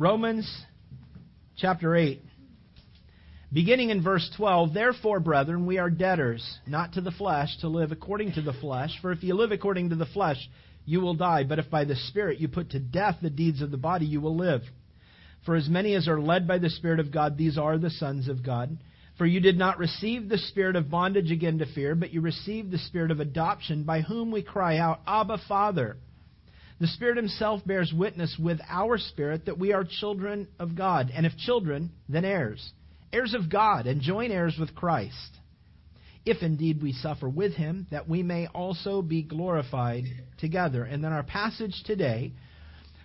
Romans chapter 8. Beginning in verse 12, Therefore, brethren, we are debtors, not to the flesh, to live according to the flesh. For if you live according to the flesh, you will die. But if by the Spirit you put to death the deeds of the body, you will live. For as many as are led by the Spirit of God, these are the sons of God. For you did not receive the spirit of bondage again to fear, but you received the spirit of adoption, by whom we cry out, Abba, Father. The Spirit Himself bears witness with our spirit that we are children of God, and if children, then heirs heirs of God, and joint heirs with Christ, if indeed we suffer with him, that we may also be glorified together. And then our passage today,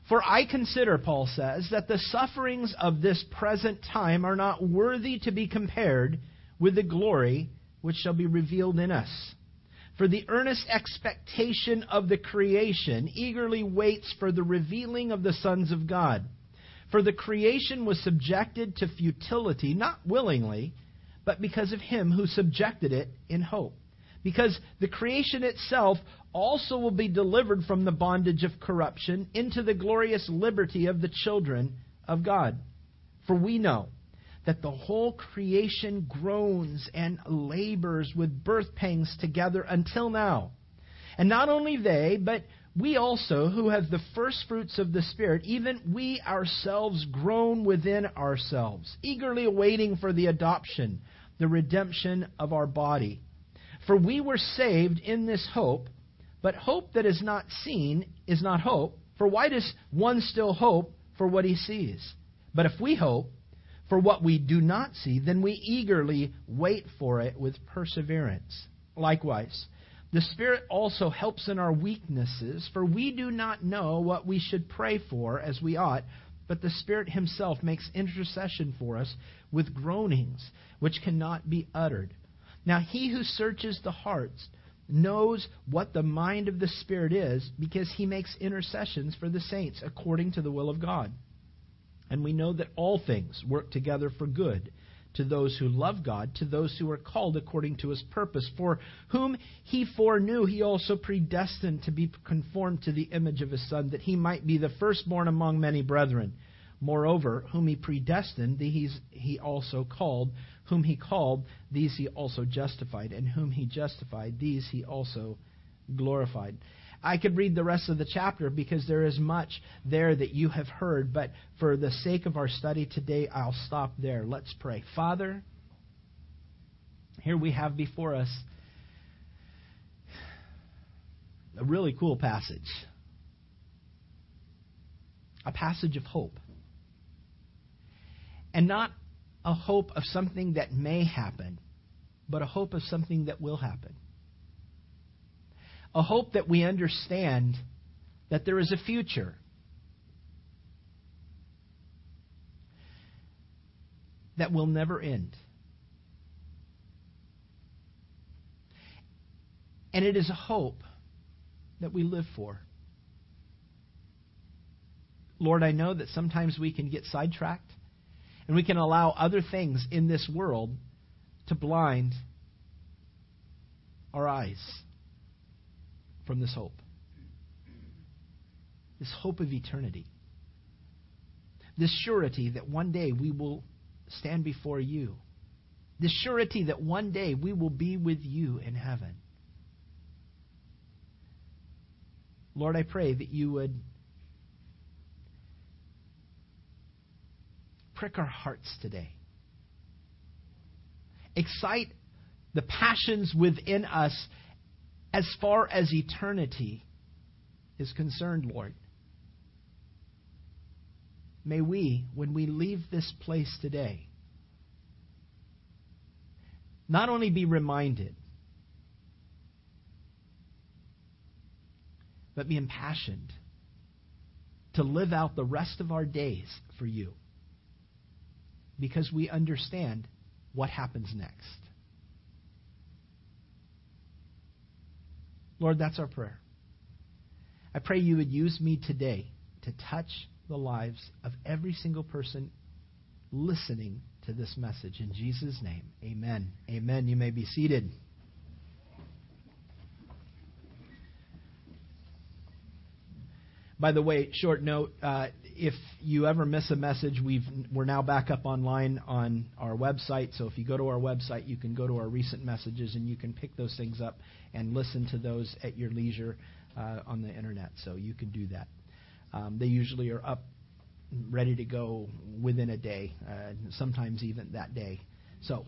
for I consider, Paul says, that the sufferings of this present time are not worthy to be compared with the glory which shall be revealed in us. For the earnest expectation of the creation eagerly waits for the revealing of the sons of God. For the creation was subjected to futility, not willingly, but because of him who subjected it in hope. Because the creation itself also will be delivered from the bondage of corruption into the glorious liberty of the children of God. For we know that the whole creation groans and labors with birth pangs together until now. And not only they, but we also, who have the first fruits of the Spirit, even we ourselves groan within ourselves, eagerly awaiting for the adoption, the redemption of our body. For we were saved in this hope, but hope that is not seen is not hope. For why does one still hope for what he sees? But if we hope for what we do not see, then we eagerly wait for it with perseverance. Likewise, the Spirit also helps in our weaknesses, for we do not know what we should pray for as we ought, but the Spirit Himself makes intercession for us with groanings which cannot be uttered. Now, He who searches the hearts knows what the mind of the Spirit is, because He makes intercessions for the saints according to the will of God. And we know that all things work together for good to those who love God, to those who are called according to his purpose. For whom he foreknew, he also predestined to be conformed to the image of his Son, that he might be the firstborn among many brethren. Moreover, whom he predestined, these he also called. Whom he called, these he also justified. And whom he justified, these he also glorified. I could read the rest of the chapter because there is much there that you have heard, but for the sake of our study today, I'll stop there. Let's pray. Father, here we have before us a really cool passage. A passage of hope. And not a hope of something that may happen, but a hope of something that will happen a hope that we understand that there is a future. That will never end. And it is a hope that we live for. Lord, I know that sometimes we can get sidetracked and we can allow other things in this world to blind our eyes from this hope. This hope of eternity. This surety that one day we will stand before you. This surety that one day we will be with you in heaven. Lord, I pray that you would prick our hearts today. Excite the passions within us as far as eternity is concerned, Lord. May we, when we leave this place today, not only be reminded, but be impassioned to live out the rest of our days for you because we understand what happens next. Lord, that's our prayer. I pray you would use me today to touch the lives of every single person listening to this message. In Jesus' name, amen. Amen. You may be seated. By the way, short note: uh, if you ever miss a message, we've we're now back up online on our website. So if you go to our website, you can go to our recent messages and you can pick those things up and listen to those at your leisure uh, on the internet. So you can do that. Um, they usually are up, ready to go within a day, uh, sometimes even that day. So,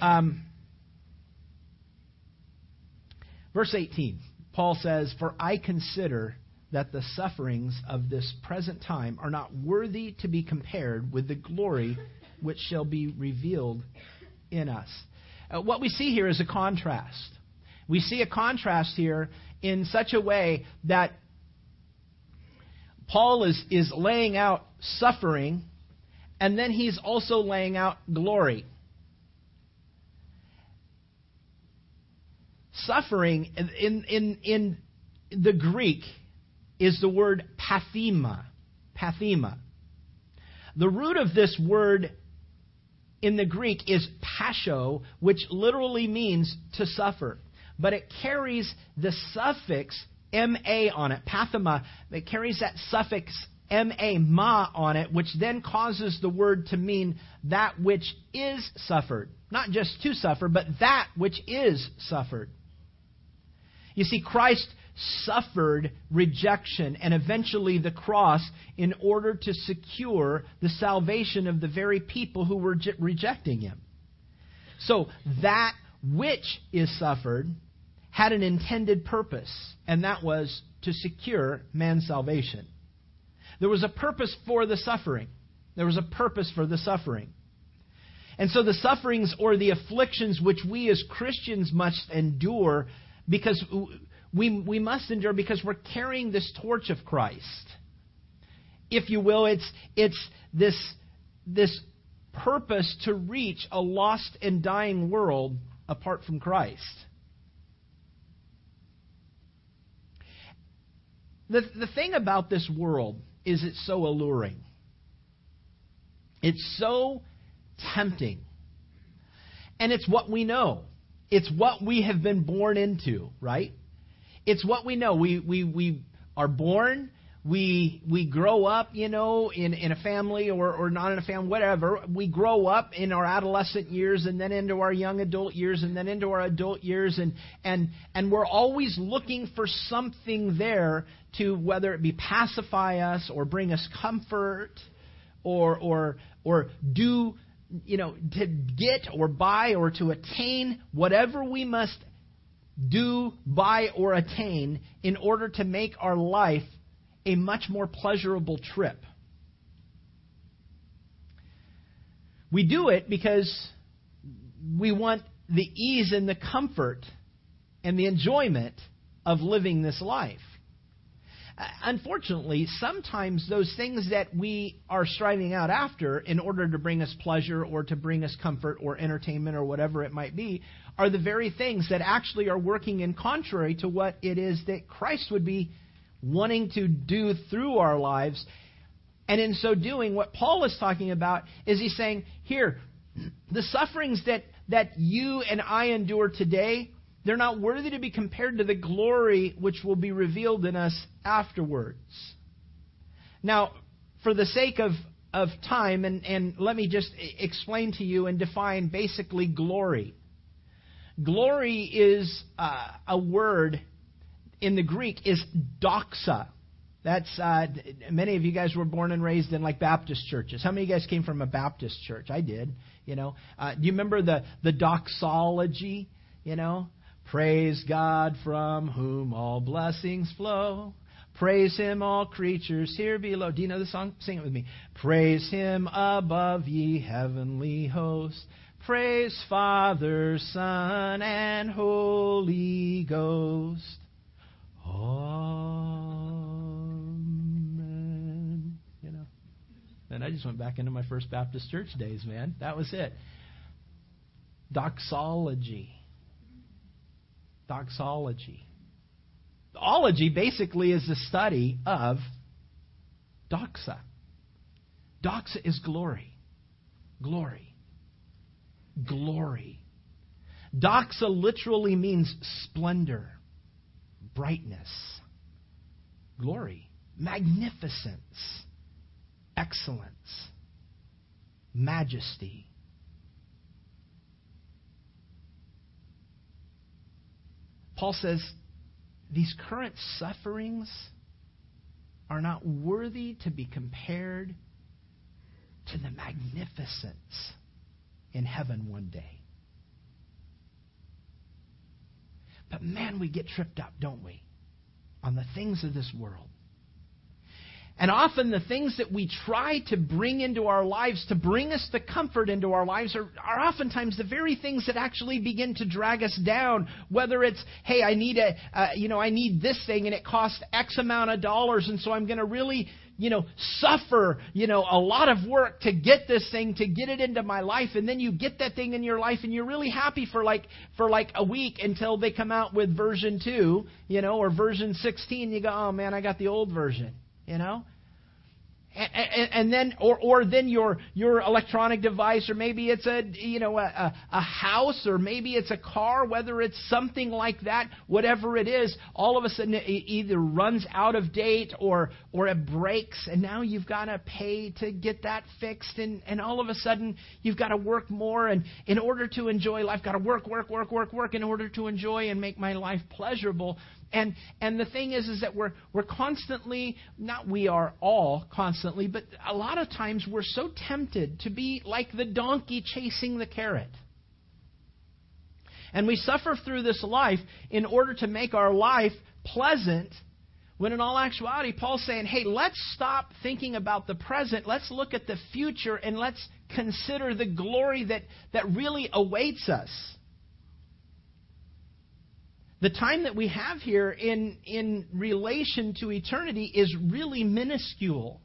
um, verse 18, Paul says, "For I consider." That the sufferings of this present time are not worthy to be compared with the glory which shall be revealed in us. Uh, what we see here is a contrast. We see a contrast here in such a way that Paul is, is laying out suffering, and then he's also laying out glory. Suffering in, in, in the Greek is the word pathema. Pathema. The root of this word in the Greek is pasho, which literally means to suffer. But it carries the suffix ma on it, pathema. It carries that suffix ma, ma on it, which then causes the word to mean that which is suffered. Not just to suffer, but that which is suffered. You see, Christ suffered rejection and eventually the cross in order to secure the salvation of the very people who were rejecting him. So that which is suffered had an intended purpose, and that was to secure man's salvation. There was a purpose for the suffering. There was a purpose for the suffering. And so the sufferings or the afflictions which we as Christians must endure because we, we must endure because we're carrying this torch of Christ. If you will, it's, it's this, this purpose to reach a lost and dying world apart from Christ. The, the thing about this world is it's so alluring. It's so tempting. And it's what we know. It's what we have been born into, right? It's what we know. We, we, we are born, we, we grow up, you know, in, in a family or, or not in a family, whatever. We grow up in our adolescent years and then into our young adult years and then into our adult years. And, and, and we're always looking for something there to, whether it be pacify us or bring us comfort or, or, or do you know, to get or buy or to attain whatever we must do, buy, or attain in order to make our life a much more pleasurable trip. We do it because we want the ease and the comfort and the enjoyment of living this life. Unfortunately, sometimes those things that we are striving out after in order to bring us pleasure or to bring us comfort or entertainment or whatever it might be are the very things that actually are working in contrary to what it is that Christ would be wanting to do through our lives. And in so doing, what Paul is talking about is he's saying, here, the sufferings that, that you and I endure today they're not worthy to be compared to the glory which will be revealed in us afterwards. Now, for the sake of, of time, and, and let me just explain to you and define basically glory. Glory is uh, a word in the Greek is doxa. That's uh, many of you guys were born and raised in like Baptist churches. How many of you guys came from a Baptist church? I did. You know, uh, do you remember the the doxology? You know, Praise God from whom all blessings flow. Praise him, all creatures here below. Do you know the song? Sing it with me. Praise him above, ye heavenly hosts. Praise Father, Son, and Holy Ghost. Amen. You know. And I just went back into my first Baptist church days, man. That was it. Doxology doxology. Ology basically is the study of doxa. Doxa is glory. Glory. Glory. Doxa literally means splendor, brightness, glory, magnificence, excellence, majesty. Paul says these current sufferings are not worthy to be compared to the magnificence in heaven one day. But man, we get tripped up, don't we, on the things of this world. And often the things that we try to bring into our lives, to bring us the comfort into our lives, are, are oftentimes the very things that actually begin to drag us down. Whether it's, hey, I need a, uh, you know, I need this thing and it costs X amount of dollars, and so I'm going to really, you know, suffer, you know, a lot of work to get this thing, to get it into my life, and then you get that thing in your life, and you're really happy for like for like a week until they come out with version two, you know, or version 16. You go, oh man, I got the old version you know? And, and then or or then your your electronic device or maybe it's a you know a, a house or maybe it's a car whether it's something like that whatever it is all of a sudden it either runs out of date or or it breaks and now you've got to pay to get that fixed and and all of a sudden you've got to work more and in order to enjoy life got to work work work work work in order to enjoy and make my life pleasurable and and the thing is is that we're we're constantly not we are all constantly, but a lot of times we're so tempted to be like the donkey chasing the carrot. And we suffer through this life in order to make our life pleasant. When in all actuality, Paul's saying, hey, let's stop thinking about the present. Let's look at the future and let's consider the glory that, that really awaits us the time that we have here in, in relation to eternity is really minuscule.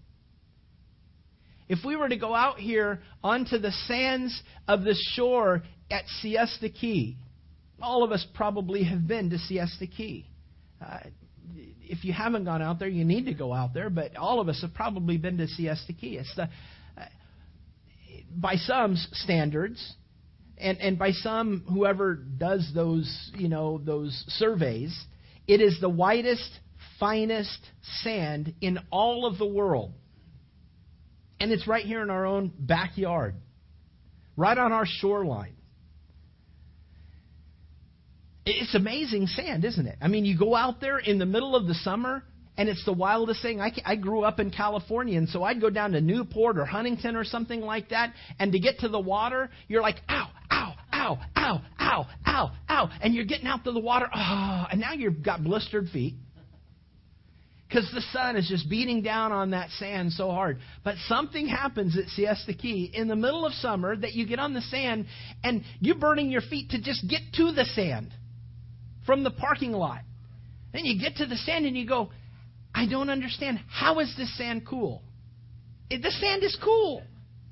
If we were to go out here onto the sands of the shore at Siesta Key, all of us probably have been to Siesta Key. Uh, if you haven't gone out there, you need to go out there, but all of us have probably been to Siesta Key. It's the, uh, by some standards, and, and by some, whoever does those, you know, those surveys, it is the whitest, finest sand in all of the world. And it's right here in our own backyard, right on our shoreline. It's amazing sand, isn't it? I mean, you go out there in the middle of the summer, and it's the wildest thing. I, I grew up in California, and so I'd go down to Newport or Huntington or something like that, and to get to the water, you're like, ow, ow, ow, ow, ow, ow, and you're getting out to the water, oh, and now you've got blistered feet because the sun is just beating down on that sand so hard. But something happens at Siesta Key in the middle of summer that you get on the sand and you're burning your feet to just get to the sand from the parking lot. Then you get to the sand and you go, I don't understand. How is this sand cool? The sand is cool.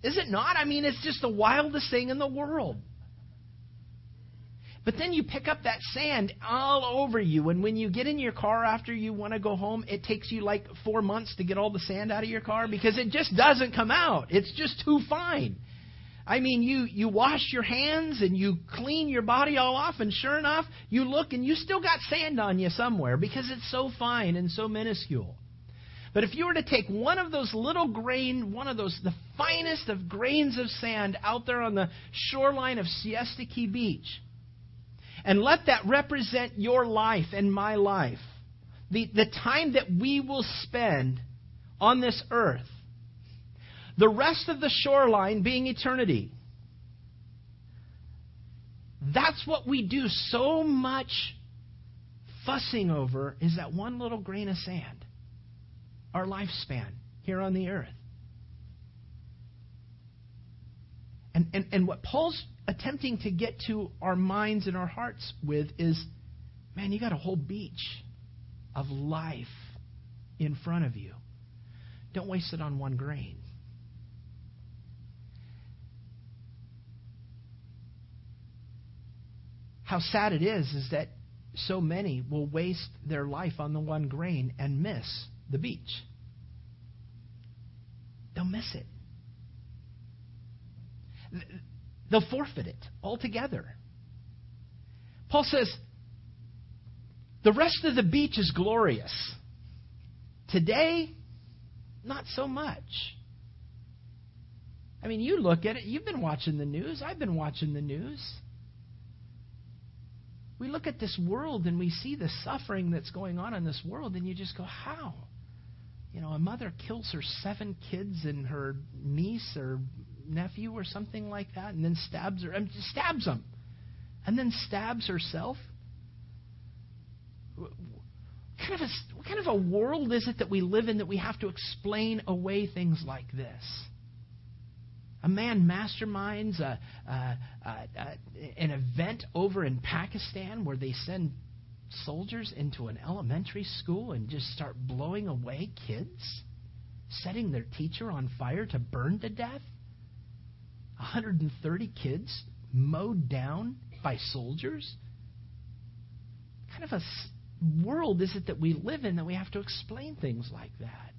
Is it not? I mean, it's just the wildest thing in the world. But then you pick up that sand all over you, and when you get in your car after you want to go home, it takes you like four months to get all the sand out of your car because it just doesn't come out. It's just too fine. I mean, you, you wash your hands and you clean your body all off, and sure enough, you look and you still got sand on you somewhere because it's so fine and so minuscule. But if you were to take one of those little grain, one of those, the finest of grains of sand out there on the shoreline of Siesta Key Beach, and let that represent your life and my life. The, the time that we will spend on this earth. The rest of the shoreline being eternity. That's what we do so much fussing over is that one little grain of sand, our lifespan here on the earth. And, and, and what Paul's attempting to get to our minds and our hearts with is man, you got a whole beach of life in front of you. Don't waste it on one grain. How sad it is is that so many will waste their life on the one grain and miss the beach. They'll miss it. They'll forfeit it altogether. Paul says, the rest of the beach is glorious. Today, not so much. I mean, you look at it, you've been watching the news, I've been watching the news. We look at this world and we see the suffering that's going on in this world, and you just go, how? You know, a mother kills her seven kids and her niece or nephew or something like that, and then stabs her, and stabs him, and then stabs herself. What kind, of a, what kind of a world is it that we live in that we have to explain away things like this? A man masterminds a, a, a, an event over in Pakistan where they send soldiers into an elementary school and just start blowing away kids, setting their teacher on fire to burn to death. 130 kids mowed down by soldiers. What kind of a world is it that we live in that we have to explain things like that?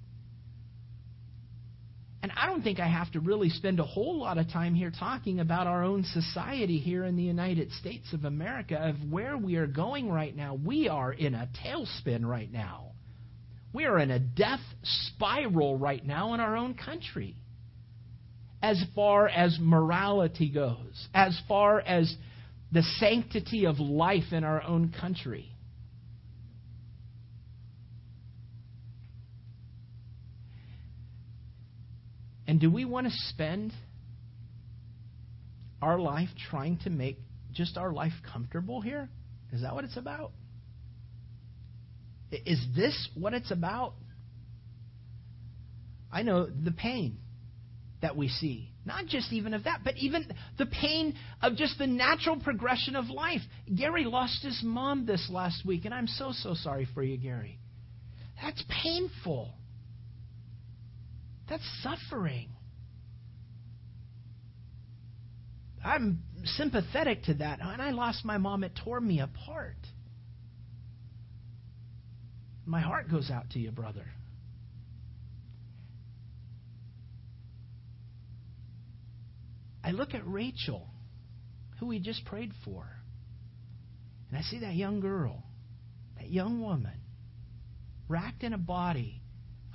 And I don't think I have to really spend a whole lot of time here talking about our own society here in the United States of America, of where we are going right now. We are in a tailspin right now. We are in a death spiral right now in our own country. As far as morality goes, as far as the sanctity of life in our own country. And do we want to spend our life trying to make just our life comfortable here? Is that what it's about? Is this what it's about? I know the pain that we see. Not just even of that, but even the pain of just the natural progression of life. Gary lost his mom this last week, and I'm so, so sorry for you, Gary. That's painful. That's suffering. I'm sympathetic to that. When I lost my mom, it tore me apart. My heart goes out to you, brother. I look at Rachel, who we just prayed for, and I see that young girl, that young woman, racked in a body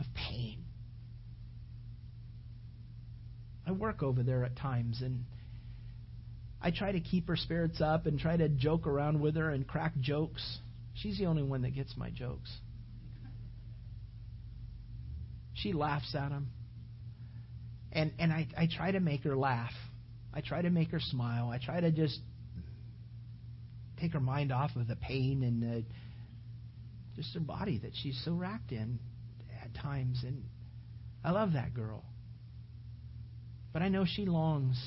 of pain. I work over there at times, and I try to keep her spirits up and try to joke around with her and crack jokes. She's the only one that gets my jokes. She laughs at them. And, and I, I try to make her laugh. I try to make her smile. I try to just take her mind off of the pain and uh, just her body that she's so racked in at times. And I love that girl. But I know she longs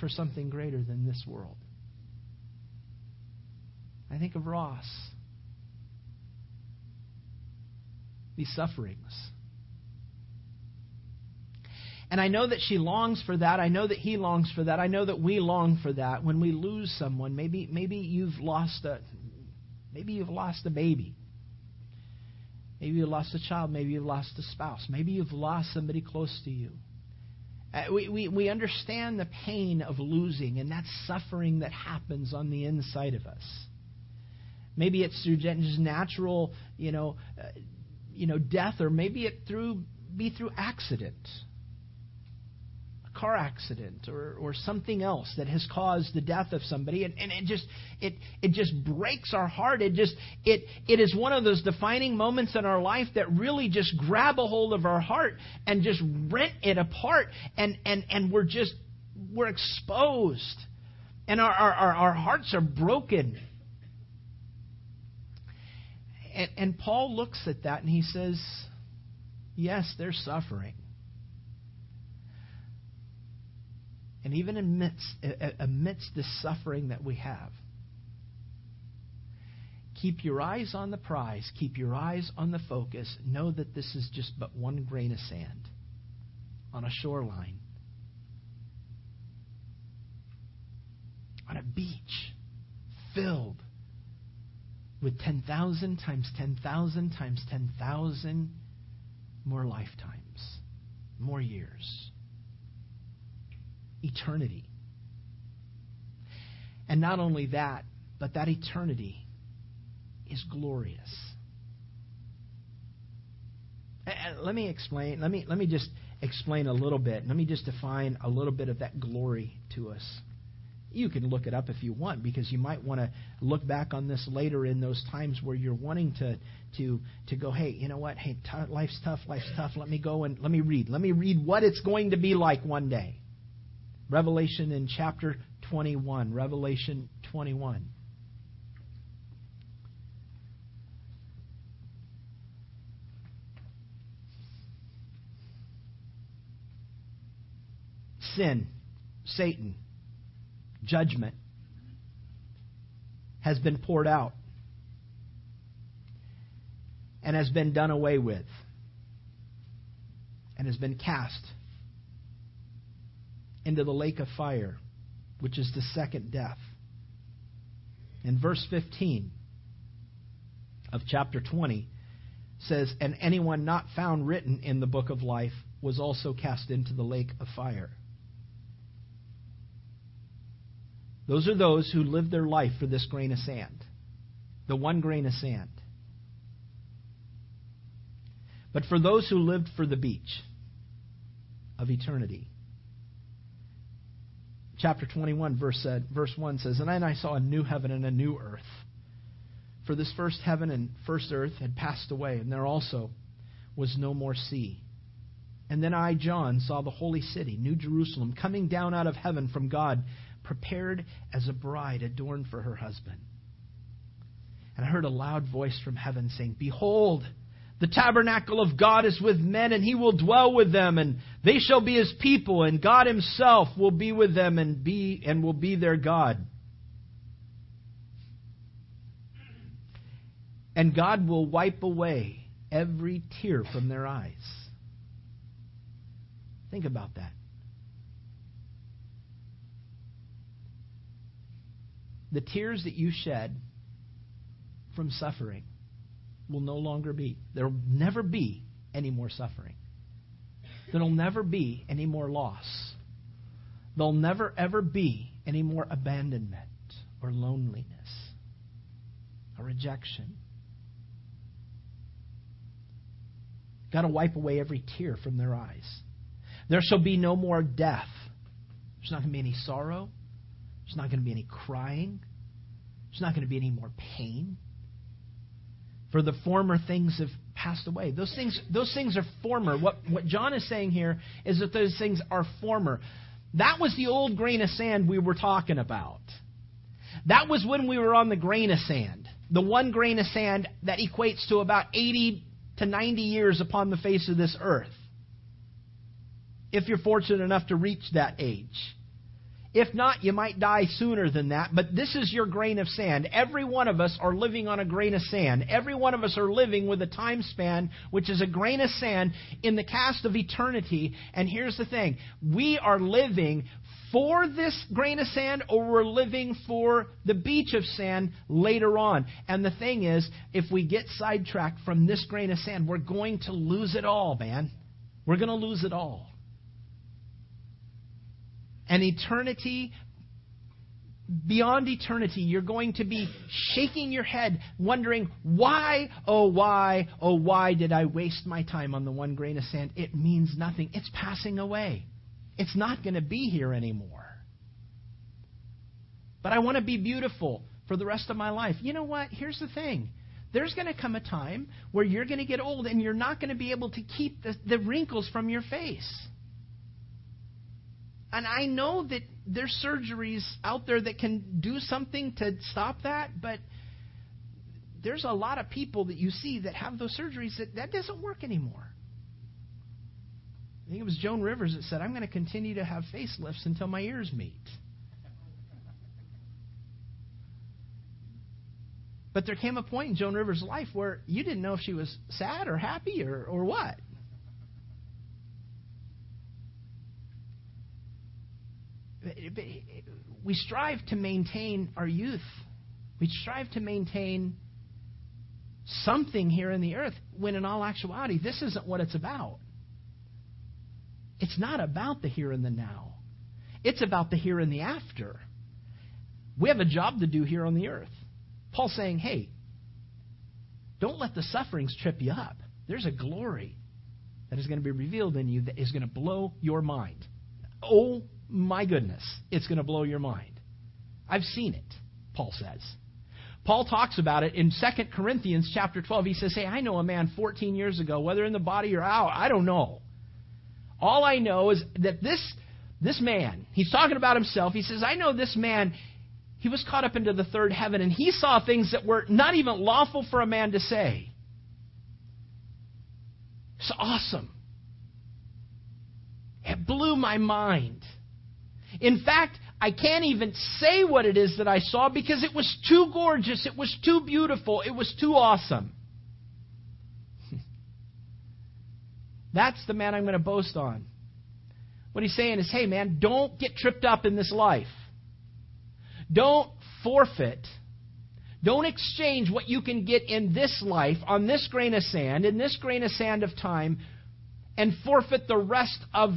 for something greater than this world. I think of Ross. These sufferings. And I know that she longs for that. I know that he longs for that. I know that we long for that. When we lose someone, maybe maybe you've lost a maybe you've lost a baby. Maybe you've lost a child. Maybe you've lost a spouse. Maybe you've lost somebody close to you. Uh, we, we, we understand the pain of losing and that suffering that happens on the inside of us. Maybe it's through just natural, you know, uh, you know, death, or maybe it through be through accident car accident or, or something else that has caused the death of somebody. And, and it just it it just breaks our heart. It just it it is one of those defining moments in our life that really just grab a hold of our heart and just rent it apart. And and and we're just we're exposed. And our our, our, our hearts are broken. And, and Paul looks at that and he says yes they're suffering And even amidst, amidst the suffering that we have, keep your eyes on the prize, keep your eyes on the focus. Know that this is just but one grain of sand on a shoreline, on a beach filled with 10,000 times 10,000 times 10,000 more lifetimes, more years eternity. And not only that, but that eternity is glorious. let me explain. Let me let me just explain a little bit. Let me just define a little bit of that glory to us. You can look it up if you want because you might want to look back on this later in those times where you're wanting to to to go, hey, you know what? Hey, t- life's tough. Life's tough. Let me go and let me read. Let me read what it's going to be like one day. Revelation in chapter 21. Revelation 21. Sin, Satan, judgment has been poured out and has been done away with and has been cast into the lake of fire, which is the second death. In verse 15 of chapter 20 says, And anyone not found written in the book of life was also cast into the lake of fire. Those are those who live their life for this grain of sand, the one grain of sand. But for those who lived for the beach of eternity, chapter 21, verse, uh, verse 1 says, And then I saw a new heaven and a new earth. For this first heaven and first earth had passed away, and there also was no more sea. And then I, John, saw the holy city, New Jerusalem, coming down out of heaven from God prepared as a bride adorned for her husband. And I heard a loud voice from heaven saying, Behold, the tabernacle of God is with men, and he will dwell with them, and they shall be his people, and God himself will be with them and be and will be their God. And God will wipe away every tear from their eyes. Think about that. the tears that you shed from suffering will no longer be. There will never be any more suffering. There'll never be any more loss. There'll never, ever be any more abandonment or loneliness or rejection. Got to wipe away every tear from their eyes. There shall be no more death. There's not going to be any sorrow. There's not going to be any crying. There's not going to be any more pain. For the former things have passed away. Those things, those things are former. What, what John is saying here is that those things are former. That was the old grain of sand we were talking about. That was when we were on the grain of sand. The one grain of sand that equates to about 80 to 90 years upon the face of this earth. If you're fortunate enough to reach that age. If not, you might die sooner than that. But this is your grain of sand. Every one of us are living on a grain of sand. Every one of us are living with a time span, which is a grain of sand in the cast of eternity. And here's the thing we are living for this grain of sand or we're living for the beach of sand later on. And the thing is, if we get sidetracked from this grain of sand, we're going to lose it all, man. We're going to lose it all and eternity beyond eternity, you're going to be shaking your head, wondering, why, oh, why, oh, why did I waste my time on the one grain of sand? It means nothing. It's passing away. It's not going to be here anymore. But I want to be beautiful for the rest of my life. You know what? Here's the thing. There's going to come a time where you're going to get old and you're not going to be able to keep the, the wrinkles from your face. And I know that there's surgeries out there that can do something to stop that, but there's a lot of people that you see that have those surgeries that that doesn't work anymore. I think it was Joan Rivers that said, I'm going to continue to have facelifts until my ears meet. But there came a point in Joan Rivers' life where you didn't know if she was sad or happy or, or what. We strive to maintain our youth. We strive to maintain something here in the earth when in all actuality, this isn't what it's about. It's not about the here and the now, it's about the here and the after. We have a job to do here on the earth. Paul's saying, hey, don't let the sufferings trip you up. There's a glory that is going to be revealed in you that is going to blow your mind. Oh my goodness, it's going to blow your mind. I've seen it, Paul says. Paul talks about it in 2 Corinthians chapter 12. He says, Hey, I know a man 14 years ago, whether in the body or out, I don't know. All I know is that this, this man, he's talking about himself. He says, I know this man, he was caught up into the third heaven, and he saw things that were not even lawful for a man to say. It's awesome. It blew my mind. In fact, I can't even say what it is that I saw because it was too gorgeous, it was too beautiful, it was too awesome. That's the man I'm going to boast on. What he's saying is, hey, man, don't get tripped up in this life. Don't forfeit. Don't exchange what you can get in this life on this grain of sand, in this grain of sand of time, and forfeit the rest of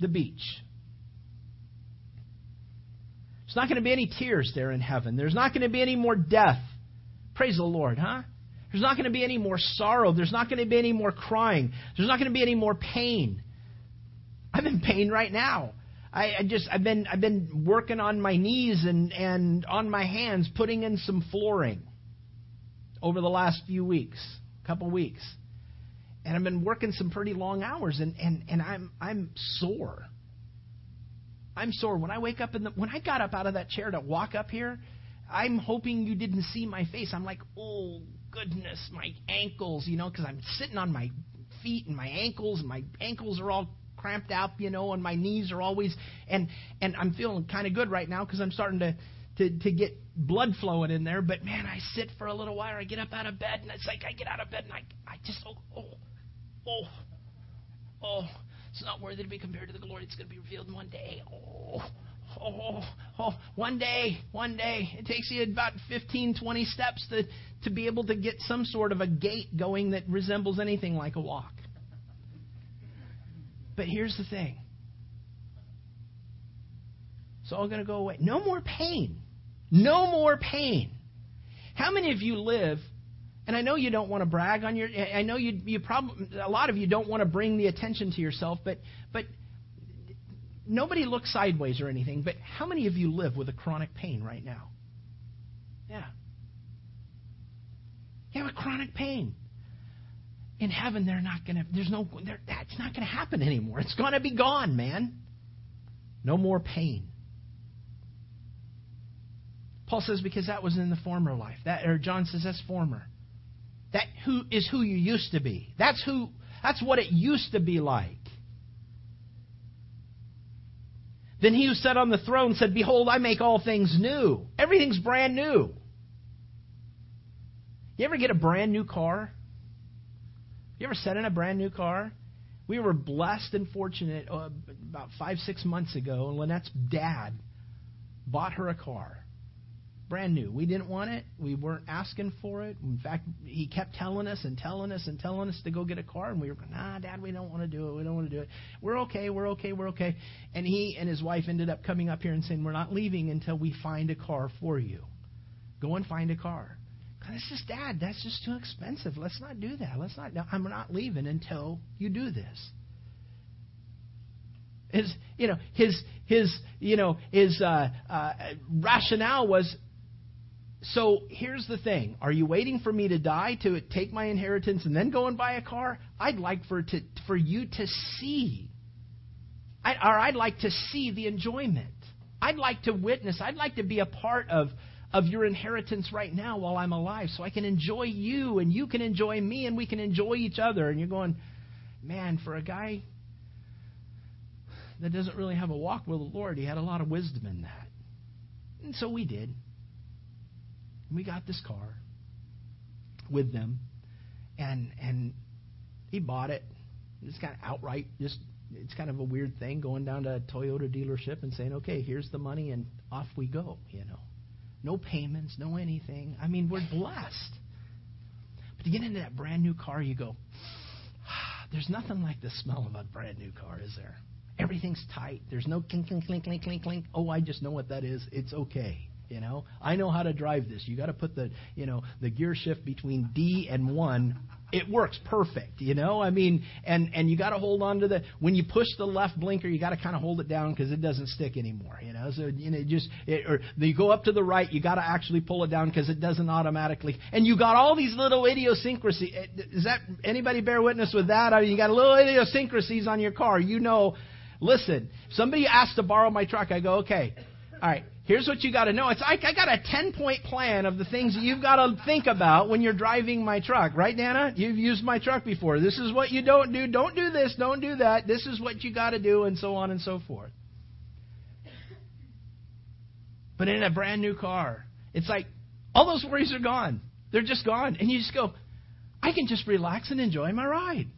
the beach. There's not going to be any tears there in heaven. There's not going to be any more death. Praise the Lord, huh? There's not going to be any more sorrow. There's not going to be any more crying. There's not going to be any more pain. I'm in pain right now. I, I just I've been I've been working on my knees and and on my hands, putting in some flooring over the last few weeks, couple weeks, and I've been working some pretty long hours, and and and I'm I'm sore. I'm sore when I wake up in the when I got up out of that chair to walk up here. I'm hoping you didn't see my face. I'm like, oh goodness, my ankles, you know, because I'm sitting on my feet and my ankles, and my ankles are all cramped out, you know, and my knees are always and and I'm feeling kind of good right now because I'm starting to to to get blood flowing in there. But man, I sit for a little while. I get up out of bed, and it's like I get out of bed and I I just oh oh oh oh. It's not worthy to be compared to the glory that's going to be revealed in one day. Oh, oh, oh, one day, one day. It takes you about 15, 20 steps to, to be able to get some sort of a gait going that resembles anything like a walk. But here's the thing it's all going to go away. No more pain. No more pain. How many of you live? And I know you don't want to brag on your. I know you. You probably a lot of you don't want to bring the attention to yourself, but but nobody looks sideways or anything. But how many of you live with a chronic pain right now? Yeah. You have a chronic pain in heaven they're not going to there's no that's not going to happen anymore it's going to be gone man no more pain paul says because that was in the former life that or john says that's former that who is who you used to be. That's who that's what it used to be like. Then he who sat on the throne said behold i make all things new. Everything's brand new. You ever get a brand new car? You ever sat in a brand new car? We were blessed and fortunate uh, about five, six months ago, and Lynette's dad bought her a car. Brand new. We didn't want it. We weren't asking for it. In fact, he kept telling us and telling us and telling us to go get a car, and we were, going, nah, Dad, we don't want to do it. We don't want to do it. We're okay. We're okay. We're okay. And he and his wife ended up coming up here and saying, We're not leaving until we find a car for you. Go and find a car. That's just dad. That's just too expensive. Let's not do that. Let's not. I'm not leaving until you do this. His, you know, his his you know his uh, uh, rationale was. So here's the thing: Are you waiting for me to die to take my inheritance and then go and buy a car? I'd like for to for you to see, I, or I'd like to see the enjoyment. I'd like to witness. I'd like to be a part of of your inheritance right now while I'm alive so I can enjoy you and you can enjoy me and we can enjoy each other. And you're going, man, for a guy that doesn't really have a walk with the Lord, he had a lot of wisdom in that. And so we did. We got this car with them. And and he bought it. It's kind of outright just it's kind of a weird thing going down to a Toyota dealership and saying, "Okay, here's the money and off we go," you know no payments, no anything. I mean, we're blessed. But to get into that brand new car, you go, there's nothing like the smell of a brand new car, is there? Everything's tight. There's no clink, clink, clink, clink, clink, clink. Oh, I just know what that is. It's okay. You know, I know how to drive this. You got to put the, you know, the gear shift between D and one it works perfect, you know. I mean, and and you got to hold on to the when you push the left blinker, you got to kind of hold it down because it doesn't stick anymore, you know. So you know, just it, or you go up to the right, you got to actually pull it down because it doesn't automatically. And you got all these little idiosyncrasies. Eh, is that anybody bear witness with that? I mean, you got little idiosyncrasies on your car. You know, listen, somebody asked to borrow my truck. I go, okay, all right. Here's what you got to know. It's like I got a 10 point plan of the things that you've got to think about when you're driving my truck. Right, Nana? You've used my truck before. This is what you don't do. Don't do this. Don't do that. This is what you got to do, and so on and so forth. But in a brand new car, it's like all those worries are gone. They're just gone. And you just go, I can just relax and enjoy my ride.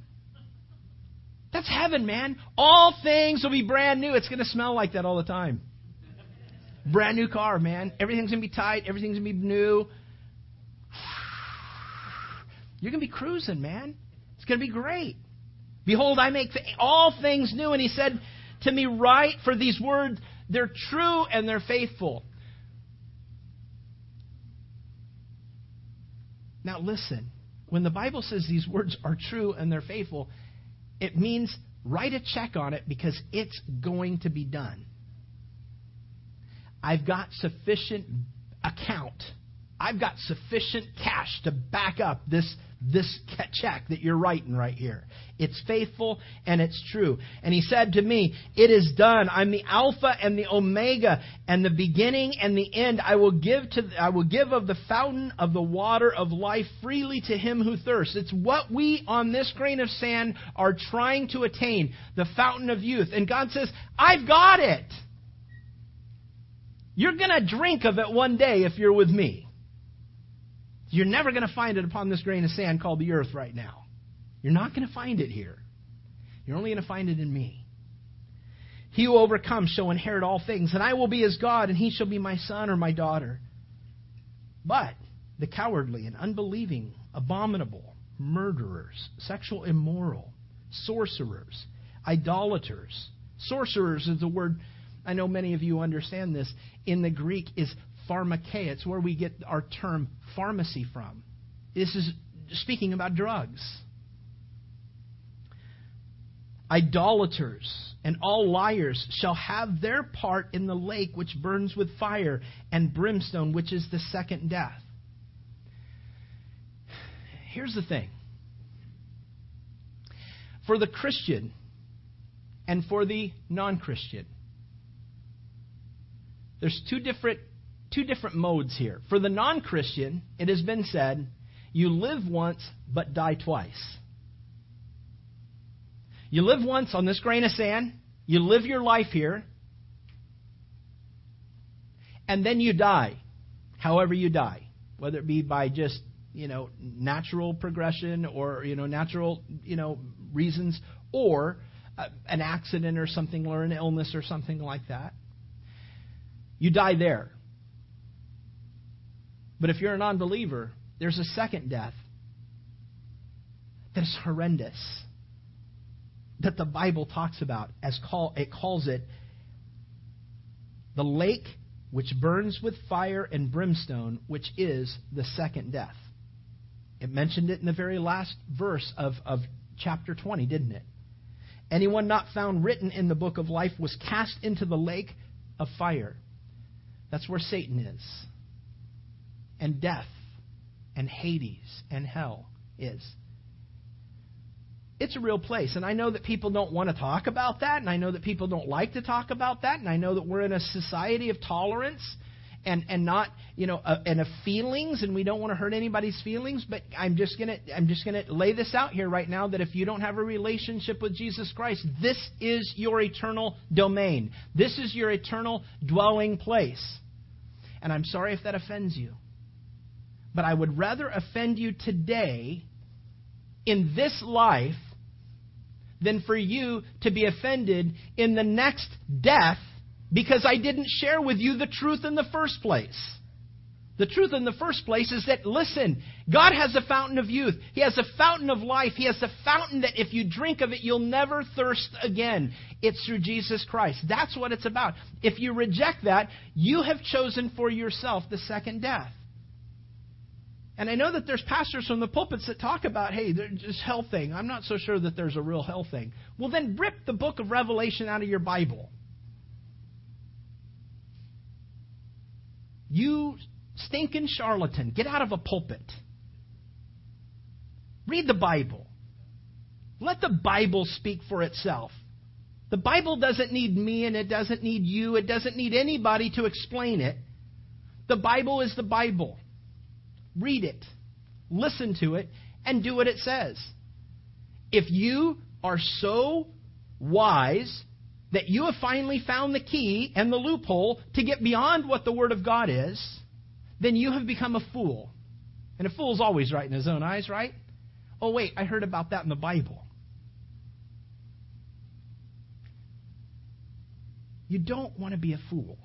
That's heaven, man. All things will be brand new. It's going to smell like that all the time. Brand new car, man. Everything's going to be tight. Everything's going to be new. You're going to be cruising, man. It's going to be great. Behold, I make th- all things new. And he said to me, Write, for these words, they're true and they're faithful. Now, listen. When the Bible says these words are true and they're faithful, it means write a check on it because it's going to be done. I've got sufficient account. I've got sufficient cash to back up this, this check that you're writing right here. It's faithful and it's true. And he said to me, It is done. I'm the Alpha and the Omega and the beginning and the end. I will give to I will give of the fountain of the water of life freely to him who thirsts. It's what we on this grain of sand are trying to attain, the fountain of youth. And God says, I've got it. You're going to drink of it one day if you're with me. You're never going to find it upon this grain of sand called the earth right now. You're not going to find it here. You're only going to find it in me. He who overcomes shall inherit all things, and I will be his God, and he shall be my son or my daughter. But the cowardly and unbelieving, abominable, murderers, sexual immoral, sorcerers, idolaters. Sorcerers is the word I know many of you understand this, in the Greek is pharmakeia. It's where we get our term pharmacy from. This is speaking about drugs. Idolaters and all liars shall have their part in the lake which burns with fire and brimstone, which is the second death. Here's the thing for the Christian and for the non Christian, there's two different two different modes here. For the non-Christian, it has been said, you live once but die twice. You live once on this grain of sand, you live your life here, and then you die. However you die, whether it be by just, you know, natural progression or, you know, natural, you know, reasons or uh, an accident or something or an illness or something like that. You die there. But if you're a non believer, there's a second death that is horrendous that the Bible talks about as call it calls it the lake which burns with fire and brimstone, which is the second death. It mentioned it in the very last verse of, of chapter 20, didn't it? Anyone not found written in the book of life was cast into the lake of fire. That's where Satan is. And death. And Hades. And hell is. It's a real place. And I know that people don't want to talk about that, and I know that people don't like to talk about that, and I know that we're in a society of tolerance and and not you know uh, and of feelings. And we don't want to hurt anybody's feelings. But i'm just going to i'm just going to lay this out here right now that if you don't have a relationship with jesus christ this is your eternal domain. This is your eternal dwelling place and I'm sorry if that offends you. But I would rather offend you today in this life than for you to be offended in the next death because I didn't share with you the truth in the first place. The truth in the first place is that, listen, God has a fountain of youth. He has a fountain of life. He has a fountain that if you drink of it, you'll never thirst again. It's through Jesus Christ. That's what it's about. If you reject that, you have chosen for yourself the second death. And I know that there's pastors from the pulpits that talk about, hey, there's this hell thing. I'm not so sure that there's a real hell thing. Well, then rip the book of Revelation out of your Bible. You stinking charlatan, get out of a pulpit. Read the Bible. Let the Bible speak for itself. The Bible doesn't need me and it doesn't need you. It doesn't need anybody to explain it. The Bible is the Bible. Read it, listen to it, and do what it says. If you are so wise that you have finally found the key and the loophole to get beyond what the Word of God is, then you have become a fool. And a fool's always right in his own eyes, right? Oh, wait, I heard about that in the Bible. You don't want to be a fool.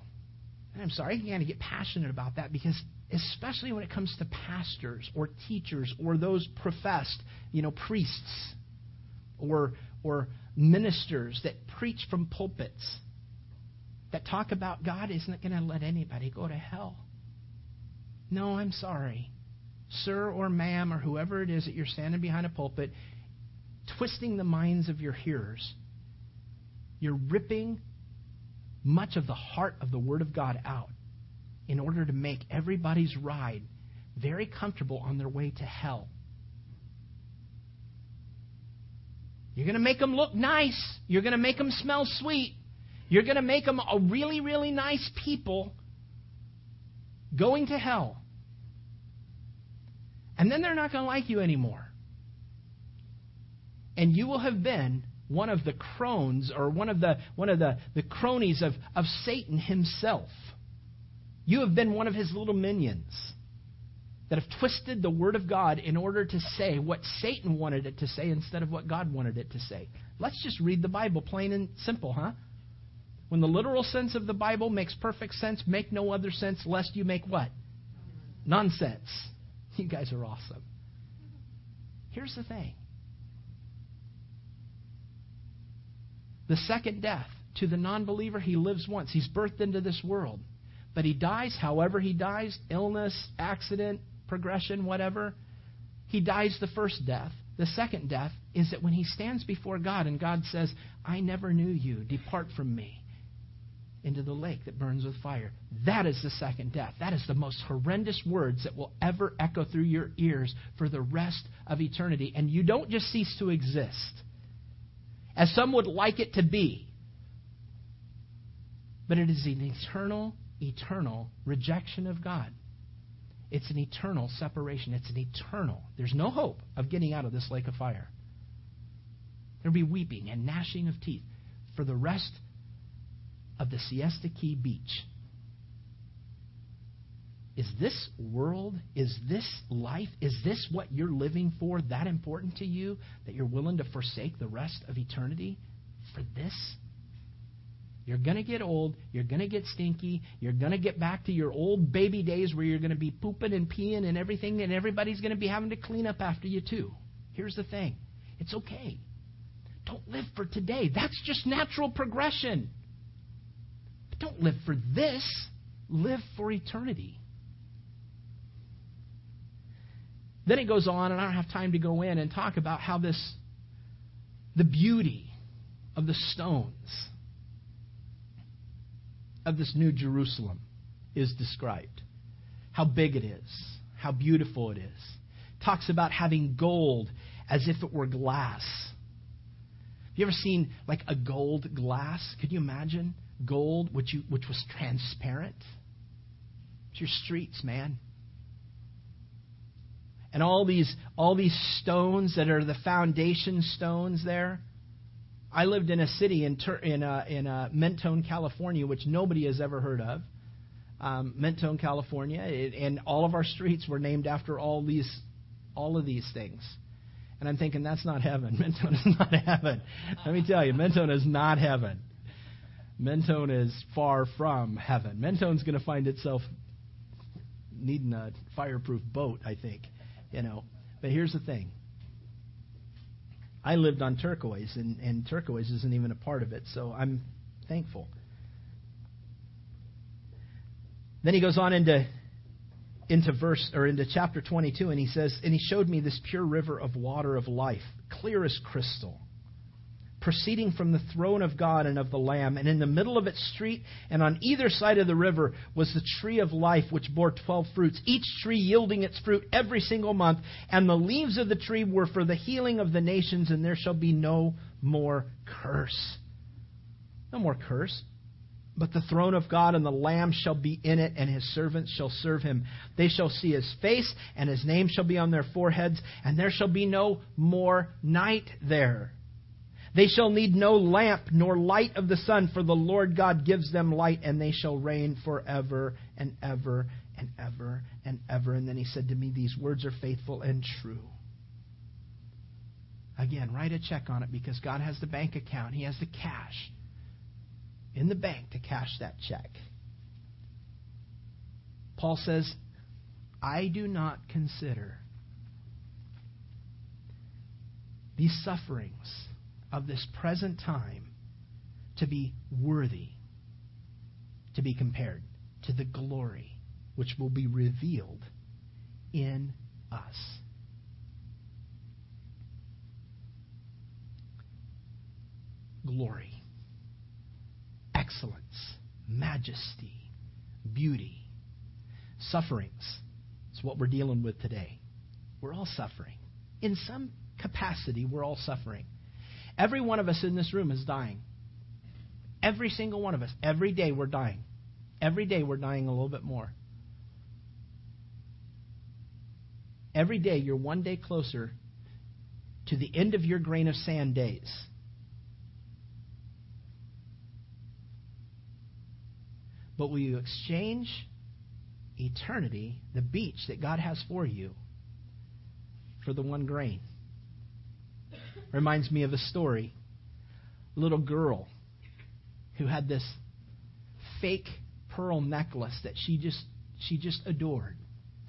And I'm sorry, you got to get passionate about that because, especially when it comes to pastors or teachers or those professed, you know, priests or or ministers that preach from pulpits that talk about God isn't going to let anybody go to hell. No, I'm sorry. Sir or ma'am or whoever it is that you're standing behind a pulpit, twisting the minds of your hearers. You're ripping much of the heart of the Word of God out in order to make everybody's ride very comfortable on their way to hell. You're going to make them look nice. You're going to make them smell sweet. You're going to make them a really, really nice people going to hell. And then they're not going to like you anymore. And you will have been one of the crones or one of the one of the, the cronies of, of Satan himself. You have been one of his little minions that have twisted the word of God in order to say what Satan wanted it to say instead of what God wanted it to say. Let's just read the Bible plain and simple, huh? When the literal sense of the Bible makes perfect sense, make no other sense lest you make what? Nonsense. You guys are awesome. Here's the thing the second death. To the non believer, he lives once. He's birthed into this world. But he dies however he dies illness, accident, progression, whatever. He dies the first death. The second death is that when he stands before God and God says, I never knew you, depart from me into the lake that burns with fire. That is the second death. That is the most horrendous words that will ever echo through your ears for the rest of eternity. And you don't just cease to exist, as some would like it to be, but it is an eternal, eternal rejection of God. It's an eternal separation. It's an eternal. There's no hope of getting out of this lake of fire. There'll be weeping and gnashing of teeth for the rest of the Siesta Key beach. Is this world, is this life, is this what you're living for that important to you that you're willing to forsake the rest of eternity for this? You're going to get old. You're going to get stinky. You're going to get back to your old baby days where you're going to be pooping and peeing and everything, and everybody's going to be having to clean up after you, too. Here's the thing it's okay. Don't live for today. That's just natural progression. Don't live for this, live for eternity. Then it goes on, and I don't have time to go in and talk about how this, the beauty of the stones of this new Jerusalem is described. How big it is, how beautiful it is. Talks about having gold as if it were glass. Have you ever seen like a gold glass? Could you imagine? Gold, which, you, which was transparent. It's your streets, man. And all these, all these stones that are the foundation stones there. I lived in a city in, in, uh, in uh, Mentone, California, which nobody has ever heard of. Um, Mentone, California, it, and all of our streets were named after all these, all of these things. And I'm thinking that's not heaven. Mentone is not heaven. Let me tell you, Mentone is not heaven. Mentone is far from heaven. Mentone's going to find itself needing a fireproof boat, I think. You know, but here's the thing. I lived on turquoise, and, and turquoise isn't even a part of it, so I'm thankful. Then he goes on into into verse or into chapter 22 and he says and he showed me this pure river of water of life clear as crystal proceeding from the throne of God and of the lamb and in the middle of its street and on either side of the river was the tree of life which bore 12 fruits each tree yielding its fruit every single month and the leaves of the tree were for the healing of the nations and there shall be no more curse no more curse but the throne of God and the Lamb shall be in it, and his servants shall serve him. They shall see his face, and his name shall be on their foreheads, and there shall be no more night there. They shall need no lamp nor light of the sun, for the Lord God gives them light, and they shall reign forever and ever and ever and ever. And then he said to me, These words are faithful and true. Again, write a check on it because God has the bank account, He has the cash in the bank to cash that check. Paul says, I do not consider these sufferings of this present time to be worthy to be compared to the glory which will be revealed in us. Glory excellence, majesty, beauty, sufferings. It's what we're dealing with today. We're all suffering. In some capacity, we're all suffering. Every one of us in this room is dying. Every single one of us. Every day we're dying. Every day we're dying a little bit more. Every day you're one day closer to the end of your grain of sand days. But will you exchange eternity, the beach that God has for you, for the one grain? Reminds me of a story. A little girl who had this fake pearl necklace that she just she just adored.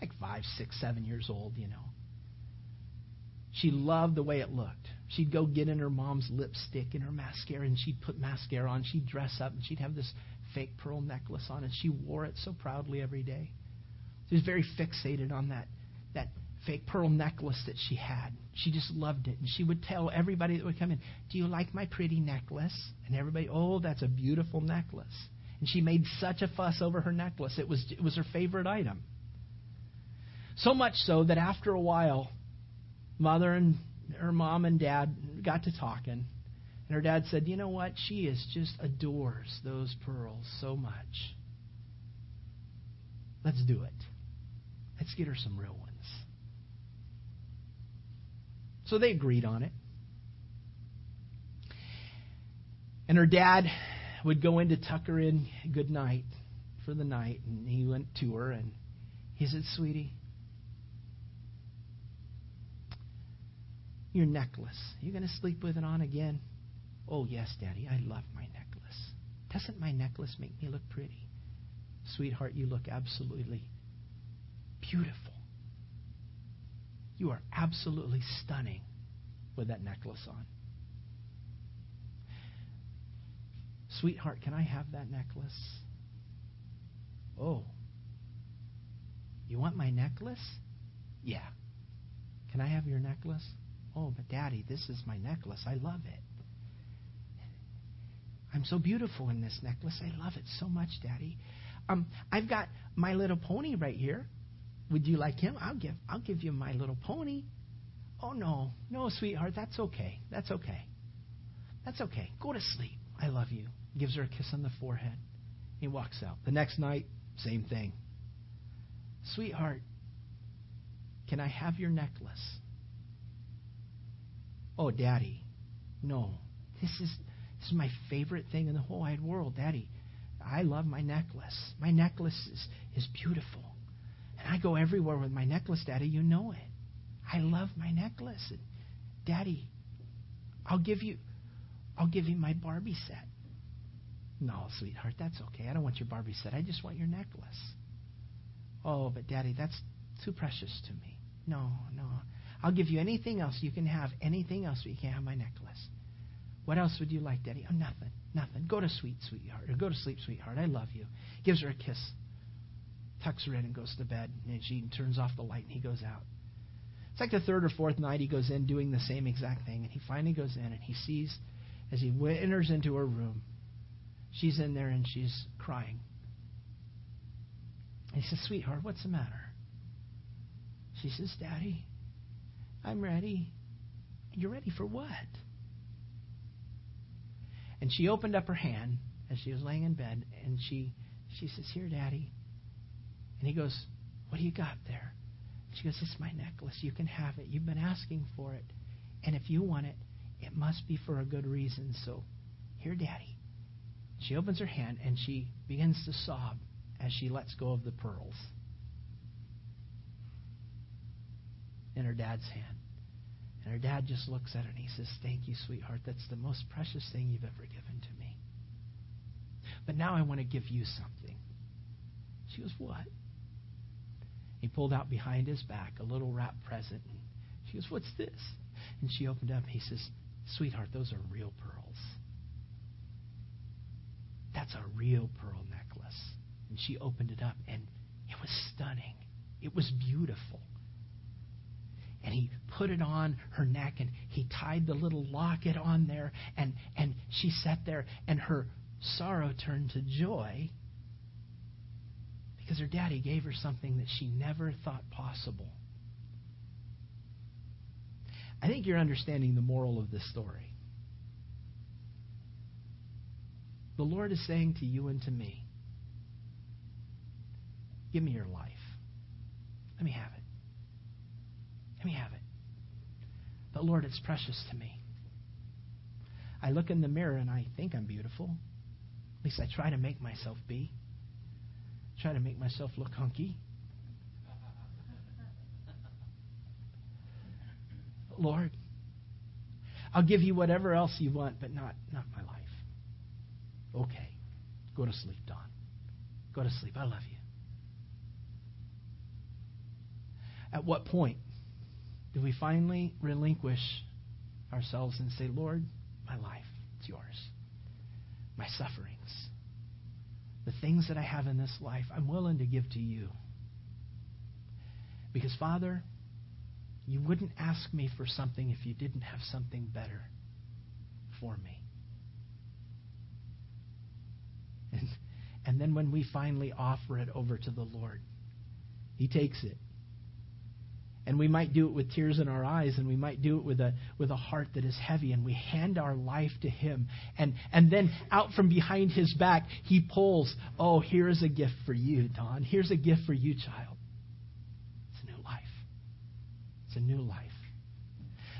Like five, six, seven years old, you know. She loved the way it looked. She'd go get in her mom's lipstick and her mascara, and she'd put mascara on. She'd dress up, and she'd have this fake pearl necklace on, and she wore it so proudly every day. She was very fixated on that, that fake pearl necklace that she had. She just loved it. And she would tell everybody that would come in, Do you like my pretty necklace? And everybody, Oh, that's a beautiful necklace. And she made such a fuss over her necklace. It was, it was her favorite item. So much so that after a while, mother and her mom and dad got to talking. And her dad said, You know what? She is just adores those pearls so much. Let's do it. Let's get her some real ones. So they agreed on it. And her dad would go in to tuck her in good night for the night. And he went to her and he said, Sweetie, your necklace, you going to sleep with it on again? Oh, yes, Daddy, I love my necklace. Doesn't my necklace make me look pretty? Sweetheart, you look absolutely beautiful. You are absolutely stunning with that necklace on. Sweetheart, can I have that necklace? Oh. You want my necklace? Yeah. Can I have your necklace? Oh, but Daddy, this is my necklace. I love it. I'm so beautiful in this necklace. I love it so much, Daddy. Um, I've got my little pony right here. Would you like him? I'll give I'll give you my little pony. Oh no, no, sweetheart, that's okay. That's okay. That's okay. Go to sleep. I love you. Gives her a kiss on the forehead. He walks out. The next night, same thing. Sweetheart, can I have your necklace? Oh, Daddy, no. This is this is my favorite thing in the whole wide world, Daddy. I love my necklace. My necklace is, is beautiful. And I go everywhere with my necklace, Daddy. You know it. I love my necklace. And Daddy, I'll give you I'll give you my Barbie set. No, sweetheart, that's okay. I don't want your Barbie set. I just want your necklace. Oh, but Daddy, that's too precious to me. No, no. I'll give you anything else. You can have anything else, but you can't have my necklace. What else would you like, Daddy? Oh, nothing. Nothing. Go to sweet, sweetheart. Or go to sleep, sweetheart. I love you. Gives her a kiss tucks her in, and goes to bed. And she turns off the light, and he goes out. It's like the third or fourth night he goes in doing the same exact thing, and he finally goes in and he sees as he enters into her room, she's in there and she's crying. And he says, Sweetheart, what's the matter? She says, Daddy, I'm ready. You're ready for what? And she opened up her hand as she was laying in bed and she she says, Here, Daddy. And he goes, What do you got there? She goes, It's my necklace. You can have it. You've been asking for it. And if you want it, it must be for a good reason. So, here, Daddy. She opens her hand and she begins to sob as she lets go of the pearls in her dad's hand. And her dad just looks at her and he says, Thank you, sweetheart. That's the most precious thing you've ever given to me. But now I want to give you something. She goes, What? He pulled out behind his back a little wrapped present. And she goes, What's this? And she opened up. He says, Sweetheart, those are real pearls. That's a real pearl necklace. And she opened it up, and it was stunning. It was beautiful. And he put it on her neck, and he tied the little locket on there, and, and she sat there, and her sorrow turned to joy because her daddy gave her something that she never thought possible. I think you're understanding the moral of this story. The Lord is saying to you and to me, Give me your life. Let me have it. Let me have it. But Lord, it's precious to me. I look in the mirror and I think I'm beautiful. At least I try to make myself be try to make myself look hunky. Lord, I'll give you whatever else you want, but not, not my life. Okay. Go to sleep, Don. Go to sleep. I love you. At what point do we finally relinquish ourselves and say, Lord, my life, it's yours. My sufferings, the things that I have in this life, I'm willing to give to you. Because, Father, you wouldn't ask me for something if you didn't have something better for me. And, and then when we finally offer it over to the Lord, He takes it and we might do it with tears in our eyes, and we might do it with a, with a heart that is heavy, and we hand our life to Him. And, and then out from behind His back, He pulls, Oh, here's a gift for you, Don. Here's a gift for you, child. It's a new life. It's a new life.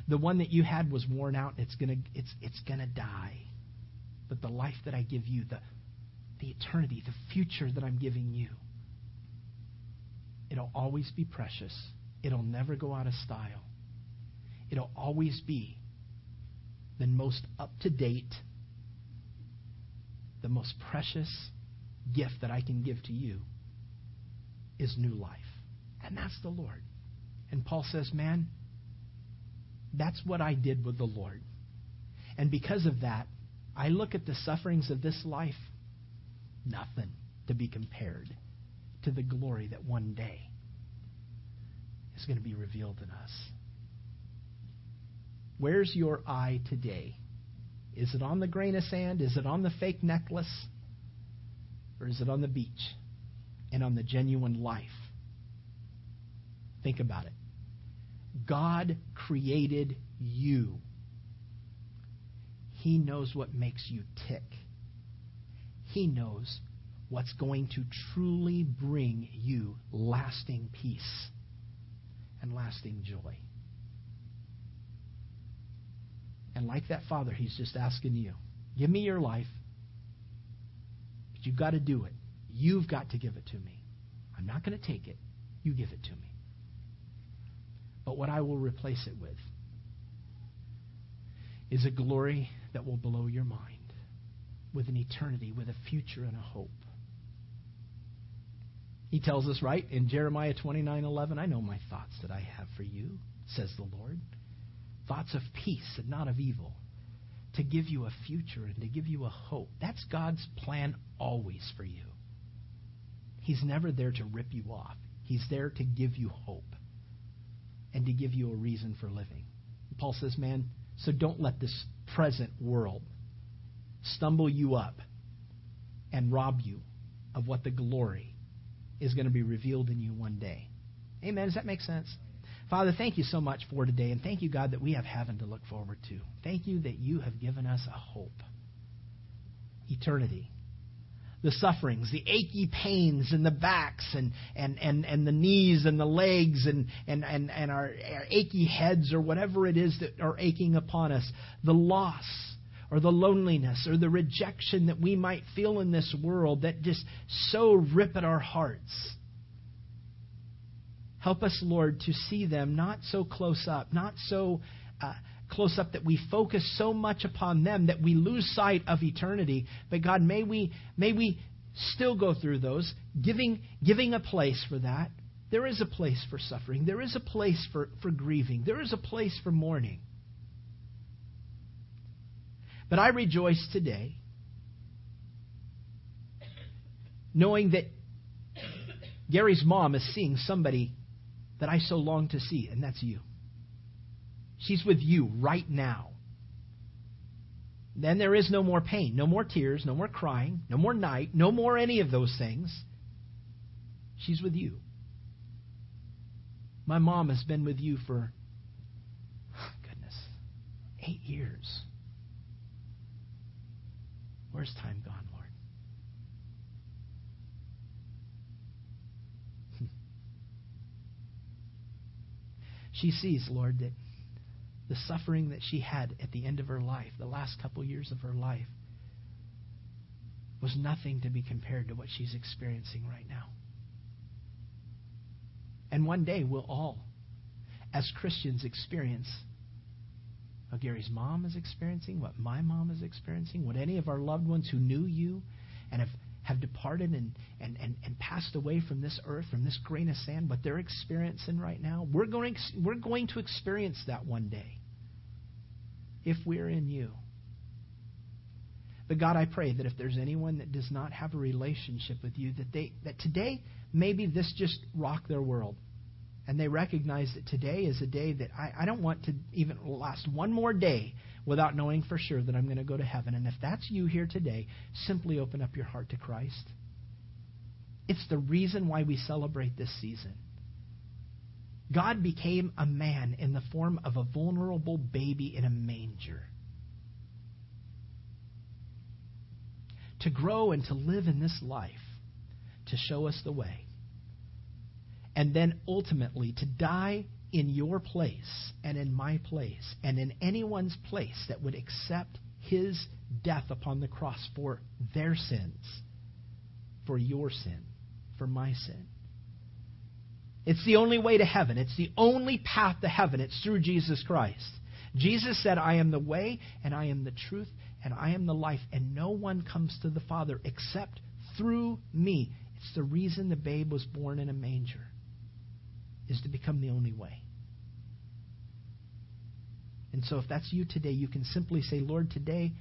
The one that you had was worn out. It's gonna, it's, it's gonna die. But the life that I give you, the, the eternity, the future that I'm giving you, it'll always be precious It'll never go out of style. It'll always be the most up to date, the most precious gift that I can give to you is new life. And that's the Lord. And Paul says, Man, that's what I did with the Lord. And because of that, I look at the sufferings of this life, nothing to be compared to the glory that one day going to be revealed in us. Where's your eye today? Is it on the grain of sand? Is it on the fake necklace? Or is it on the beach and on the genuine life? Think about it. God created you. He knows what makes you tick. He knows what's going to truly bring you lasting peace and lasting joy. And like that father, he's just asking you, give me your life, but you've got to do it. You've got to give it to me. I'm not going to take it. You give it to me. But what I will replace it with is a glory that will blow your mind with an eternity, with a future and a hope. He tells us, right, in Jeremiah 29 11, I know my thoughts that I have for you, says the Lord. Thoughts of peace and not of evil, to give you a future and to give you a hope. That's God's plan always for you. He's never there to rip you off. He's there to give you hope and to give you a reason for living. Paul says, man, so don't let this present world stumble you up and rob you of what the glory is going to be revealed in you one day. Amen. Does that make sense? Father, thank you so much for today, and thank you, God, that we have heaven to look forward to. Thank you that you have given us a hope. Eternity. The sufferings, the achy pains in the backs and, and, and, and the knees and the legs and, and, and, and our, our achy heads or whatever it is that are aching upon us. The loss or the loneliness or the rejection that we might feel in this world that just so rip at our hearts. Help us, Lord, to see them not so close up, not so uh, close up that we focus so much upon them that we lose sight of eternity. But God, may we may we still go through those, giving giving a place for that. There is a place for suffering. There is a place for, for grieving. There is a place for mourning. But I rejoice today knowing that Gary's mom is seeing somebody that I so long to see, and that's you. She's with you right now. Then there is no more pain, no more tears, no more crying, no more night, no more any of those things. She's with you. My mom has been with you for, goodness, eight years. Where's time gone, Lord? Hmm. she sees, Lord, that the suffering that she had at the end of her life, the last couple years of her life, was nothing to be compared to what she's experiencing right now. And one day we'll all, as Christians, experience what Gary's mom is experiencing, what my mom is experiencing, what any of our loved ones who knew you and have, have departed and, and, and, and passed away from this earth, from this grain of sand, what they're experiencing right now. We're going, we're going to experience that one day if we're in you. But God, I pray that if there's anyone that does not have a relationship with you, that they that today maybe this just rocked their world. And they recognize that today is a day that I, I don't want to even last one more day without knowing for sure that I'm going to go to heaven. And if that's you here today, simply open up your heart to Christ. It's the reason why we celebrate this season. God became a man in the form of a vulnerable baby in a manger. To grow and to live in this life, to show us the way and then ultimately to die in your place and in my place and in anyone's place that would accept his death upon the cross for their sins, for your sin, for my sin. It's the only way to heaven. It's the only path to heaven. It's through Jesus Christ. Jesus said, I am the way, and I am the truth, and I am the life, and no one comes to the Father except through me. It's the reason the babe was born in a manger is to become the only way. And so, if that's you today, you can simply say, Lord, today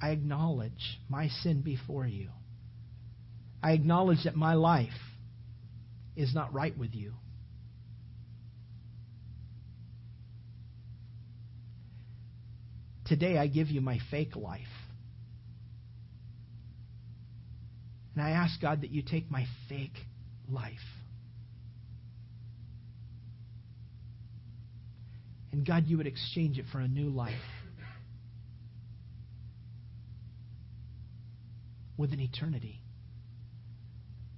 I acknowledge my sin before you. I acknowledge that my life is not right with you. Today I give you my fake life. And I ask God that you take my fake life And God, you would exchange it for a new life with an eternity.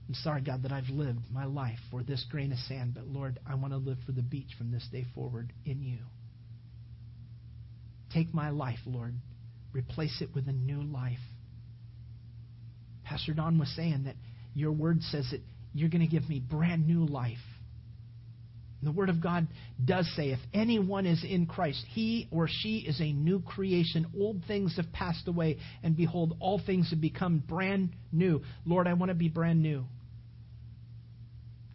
I'm sorry, God, that I've lived my life for this grain of sand, but Lord, I want to live for the beach from this day forward in you. Take my life, Lord. Replace it with a new life. Pastor Don was saying that your word says that you're going to give me brand new life. The Word of God does say, if anyone is in Christ, he or she is a new creation. Old things have passed away, and behold, all things have become brand new. Lord, I want to be brand new.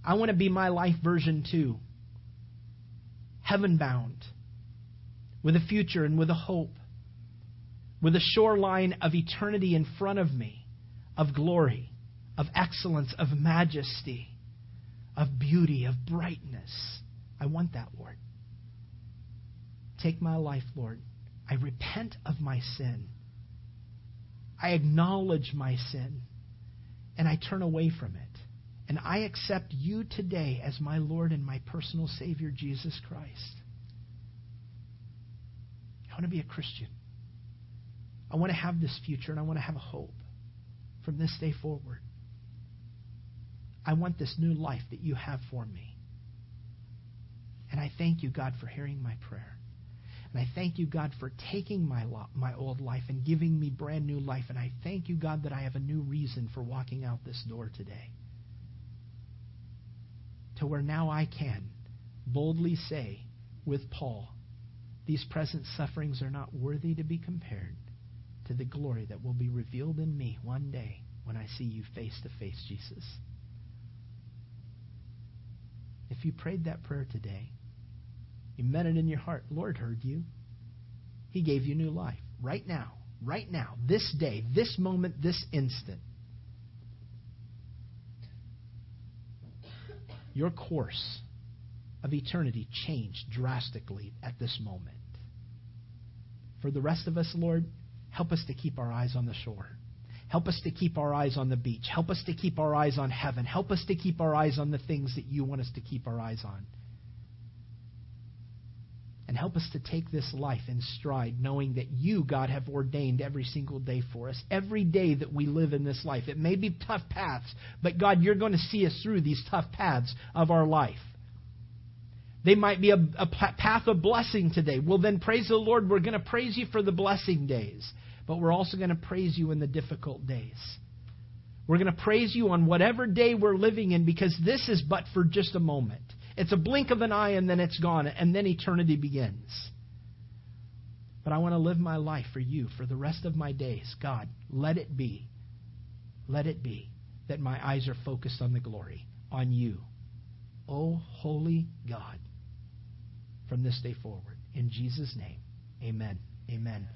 I want to be my life version too. Heaven bound, with a future and with a hope, with a shoreline of eternity in front of me, of glory, of excellence, of majesty, of beauty, of brightness. I want that, Lord. Take my life, Lord. I repent of my sin. I acknowledge my sin. And I turn away from it. And I accept you today as my Lord and my personal Savior, Jesus Christ. I want to be a Christian. I want to have this future and I want to have a hope from this day forward. I want this new life that you have for me. And I thank you, God, for hearing my prayer. And I thank you, God, for taking my, lo- my old life and giving me brand new life. And I thank you, God, that I have a new reason for walking out this door today. To where now I can boldly say with Paul, these present sufferings are not worthy to be compared to the glory that will be revealed in me one day when I see you face to face, Jesus. If you prayed that prayer today, you meant it in your heart, Lord heard you. He gave you new life right now, right now, this day, this moment, this instant. Your course of eternity changed drastically at this moment. For the rest of us, Lord, help us to keep our eyes on the shore. Help us to keep our eyes on the beach. Help us to keep our eyes on heaven. Help us to keep our eyes on the things that you want us to keep our eyes on. And help us to take this life in stride, knowing that you, God, have ordained every single day for us. Every day that we live in this life. It may be tough paths, but God, you're going to see us through these tough paths of our life. They might be a, a path of blessing today. Well, then praise the Lord. We're going to praise you for the blessing days, but we're also going to praise you in the difficult days. We're going to praise you on whatever day we're living in because this is but for just a moment. It's a blink of an eye and then it's gone, and then eternity begins. But I want to live my life for you for the rest of my days. God, let it be. Let it be that my eyes are focused on the glory, on you. Oh, holy God from this day forward. In Jesus' name, amen. Amen.